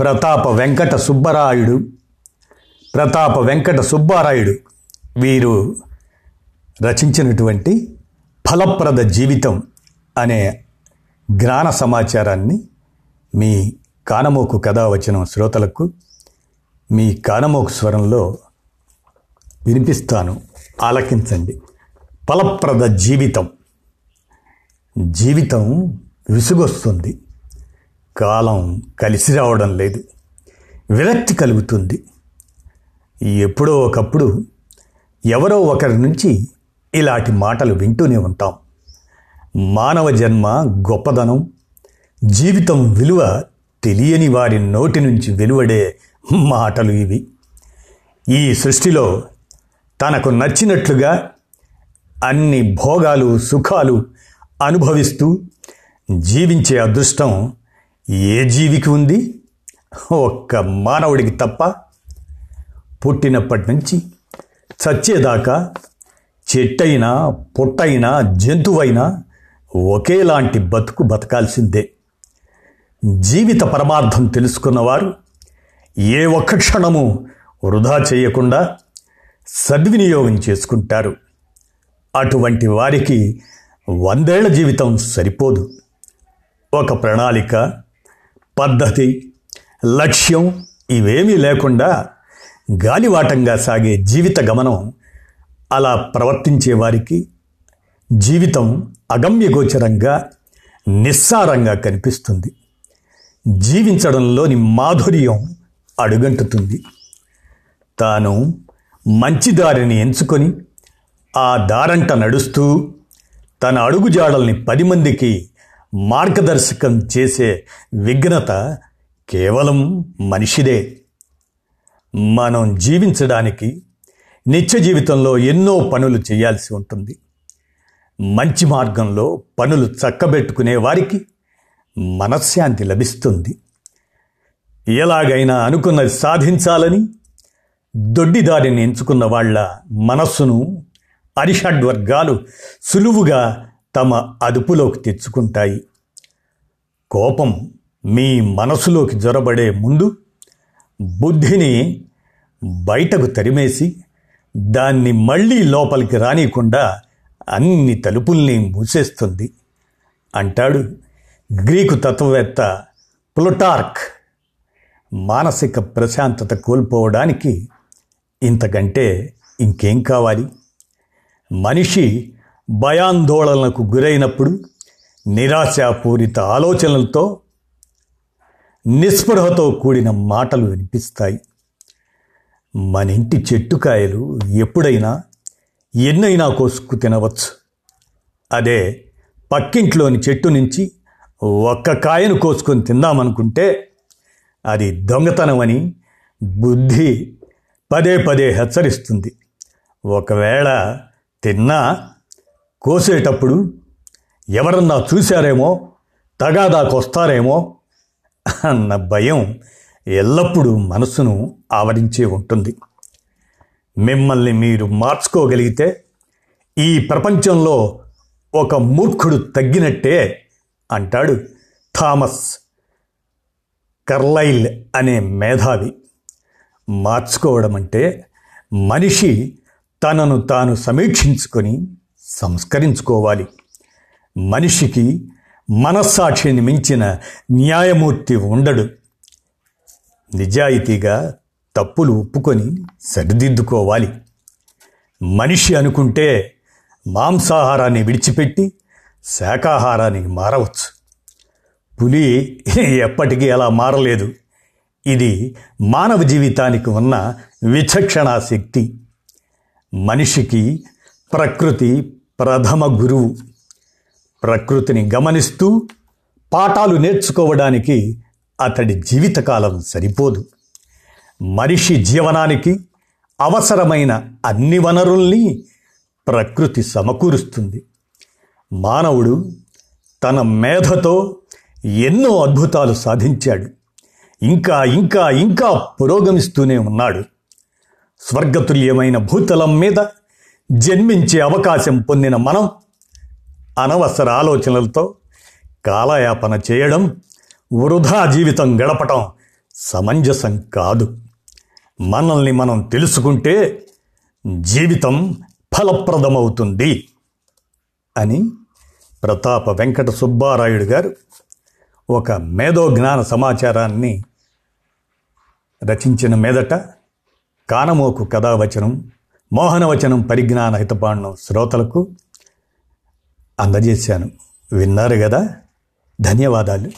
ప్రతాప వెంకట సుబ్బరాయుడు. ప్రతాప వెంకట సుబ్బారాయుడు వీరు రచించినటువంటి ఫలప్రద జీవితం అనే జ్ఞాన సమాచారాన్ని మీ కానమోకు కథ వచ్చిన శ్రోతలకు మీ కానమోకు స్వరంలో వినిపిస్తాను. ఆలకించండి. ఫలప్రద జీవితం. జీవితం విసుగొస్తుంది. కాలం కలిసి రావడం లేదు. విరక్తి కలుగుతుంది. ఎప్పుడో ఒకప్పుడు ఎవరో ఒకరి నుంచి ఇలాంటి మాటలు వింటూనే ఉంటాం. మానవ జన్మ గొప్పదనం జీవితం విలువ తెలియని వారి నోటి నుంచి వెలువడే మాటలు ఇవి. ఈ సృష్టిలో తనకు నచ్చినట్లుగా అన్ని భోగాలు సుఖాలు అనుభవిస్తూ జీవించే అదృష్టం ఏ జీవికి ఉంది? ఒక్క మానవుడికి తప్ప పుట్టినప్పటి నుంచి చచ్చేదాకా చెట్టైనా పుట్టైనా జంతువైనా ఒకేలాంటి బతుకు బతకాల్సిందే. జీవిత పరమార్థం తెలుసుకున్నవారు ఏ ఒక్క క్షణము వృధా చేయకుండా సద్వినియోగం చేసుకుంటారు. అటువంటి వారికి వందేళ్ళ జీవితం సరిపోదు. ఒక ప్రణాళిక పద్ధతి లక్ష్యం ఇవేమీ లేకుండా గాలివాటంగా సాగే జీవిత గమనం అలా ప్రవర్తించే వారికి జీవితం అగమ్యగోచరంగా నిస్సారంగా కనిపిస్తుంది. జీవించడంలోని మాధుర్యం అడుగంటుతుంది. తాను మంచి దారిని ఎంచుకొని ఆ దారంట నడుస్తూ తన అడుగుజాడల్ని పది మందికి మార్గదర్శకం చేసే విఘ్నత కేవలం మనిషిదే. మనం జీవించడానికి నిత్య జీవితంలో ఎన్నో పనులు చేయాల్సి ఉంటుంది. మంచి మార్గంలో పనులు చక్కబెట్టుకునే వారికి మనశ్శాంతి లభిస్తుంది. ఎలాగైనా అనుకున్నది సాధించాలని దొడ్డిదారిని ఎంచుకున్న వాళ్ళ మనస్సును అరిషడ్వర్గాలు సులువుగా తమ అదుపులోకి తెచ్చుకుంటాయి. కోపం మీ మనసులోకి జొరబడే ముందు బుద్ధిని బయటకు తరిమేసి దాన్ని మళ్ళీ లోపలికి రానియకుండా అన్ని తలుపుల్ని మూసేస్తుంది. అంటాడు గ్రీకు తత్వవేత్త ప్లుటార్క్. మానసిక ప్రశాంతత కోల్పోవడానికి ఇంతకంటే ఇంకేం కావాలి? మనిషి భయాందోళనకు గురైనప్పుడు నిరాశాపూరిత ఆలోచనలతో నిస్పృహతో కూడిన మాటలు వినిపిస్తాయి. మన ఇంటి చెట్టుకాయలు ఎప్పుడైనా ఎన్నైనా కోసుకు తినవచ్చు. అదే పక్కింట్లోని చెట్టు నుంచి ఒక్క కాయను కోసుకొని తిందామనుకుంటే అది దొంగతనమని బుద్ధి పదే పదే హెచ్చరిస్తుంది. ఒకవేళ తిన్నా కోసేటప్పుడు ఎవరన్నా చూశారేమో తగాదాకొస్తారేమో అన్న భయం ఎల్లప్పుడూ మనసును ఆవరించే ఉంటుంది. మిమ్మల్ని మీరు మార్చుకోగలిగితే ఈ ప్రపంచంలో ఒక మూర్ఖుడు తగ్గినట్టే అంటాడు థామస్ కర్లైల్ అనే మేధావి. మార్చుకోవడం అంటే మనిషి తనను తాను సమీక్షించుకొని సంస్కరించుకోవాలి. మనిషికి మనస్సాక్షిని మించిన న్యాయమూర్తి ఉండడు. నిజాయితీగా తప్పులు ఒప్పుకొని సరిదిద్దుకోవాలి. మనిషి అనుకుంటే మాంసాహారాన్ని విడిచిపెట్టి శాకాహారానికి మారవచ్చు. పులి ఎప్పటికీ అలా మారలేదు. ఇది మానవ జీవితానికి ఉన్న విచక్షణా శక్తి. మనిషికి ప్రకృతి ప్రథమ గురువు. ప్రకృతిని గమనిస్తూ పాఠాలు నేర్చుకోవడానికి అతడి జీవితకాలం సరిపోదు. మనిషి జీవనానికి అవసరమైన అన్ని వనరుల్ని ప్రకృతి సమకూరుస్తుంది. మానవుడు తన మేధతో ఎన్నో అద్భుతాలు సాధించాడు. ఇంకా ఇంకా ఇంకా పురోగమిస్తూనే ఉన్నాడు. స్వర్గతుల్యమైన భూతలం మీద జన్మించే అవకాశం పొందిన మనం అనవసర ఆలోచనలతో కాలయాపన చేయడం వృధా జీవితం గడపటం సమంజసం కాదు. మనల్ని మనం తెలుసుకుంటే జీవితం ఫలప్రదమవుతుంది అని ప్రతాప వెంకట సుబ్బారాయుడు గారు ఒక మేధోజ్ఞాన సమాచారాన్ని రచించిన మీదట కానమోకు కథావచనం మోహనవచనం పరిజ్ఞాన హితపాండం శ్రోతలకు అందజేశాను. విన్నారు కదా ధన్యవాదాలు.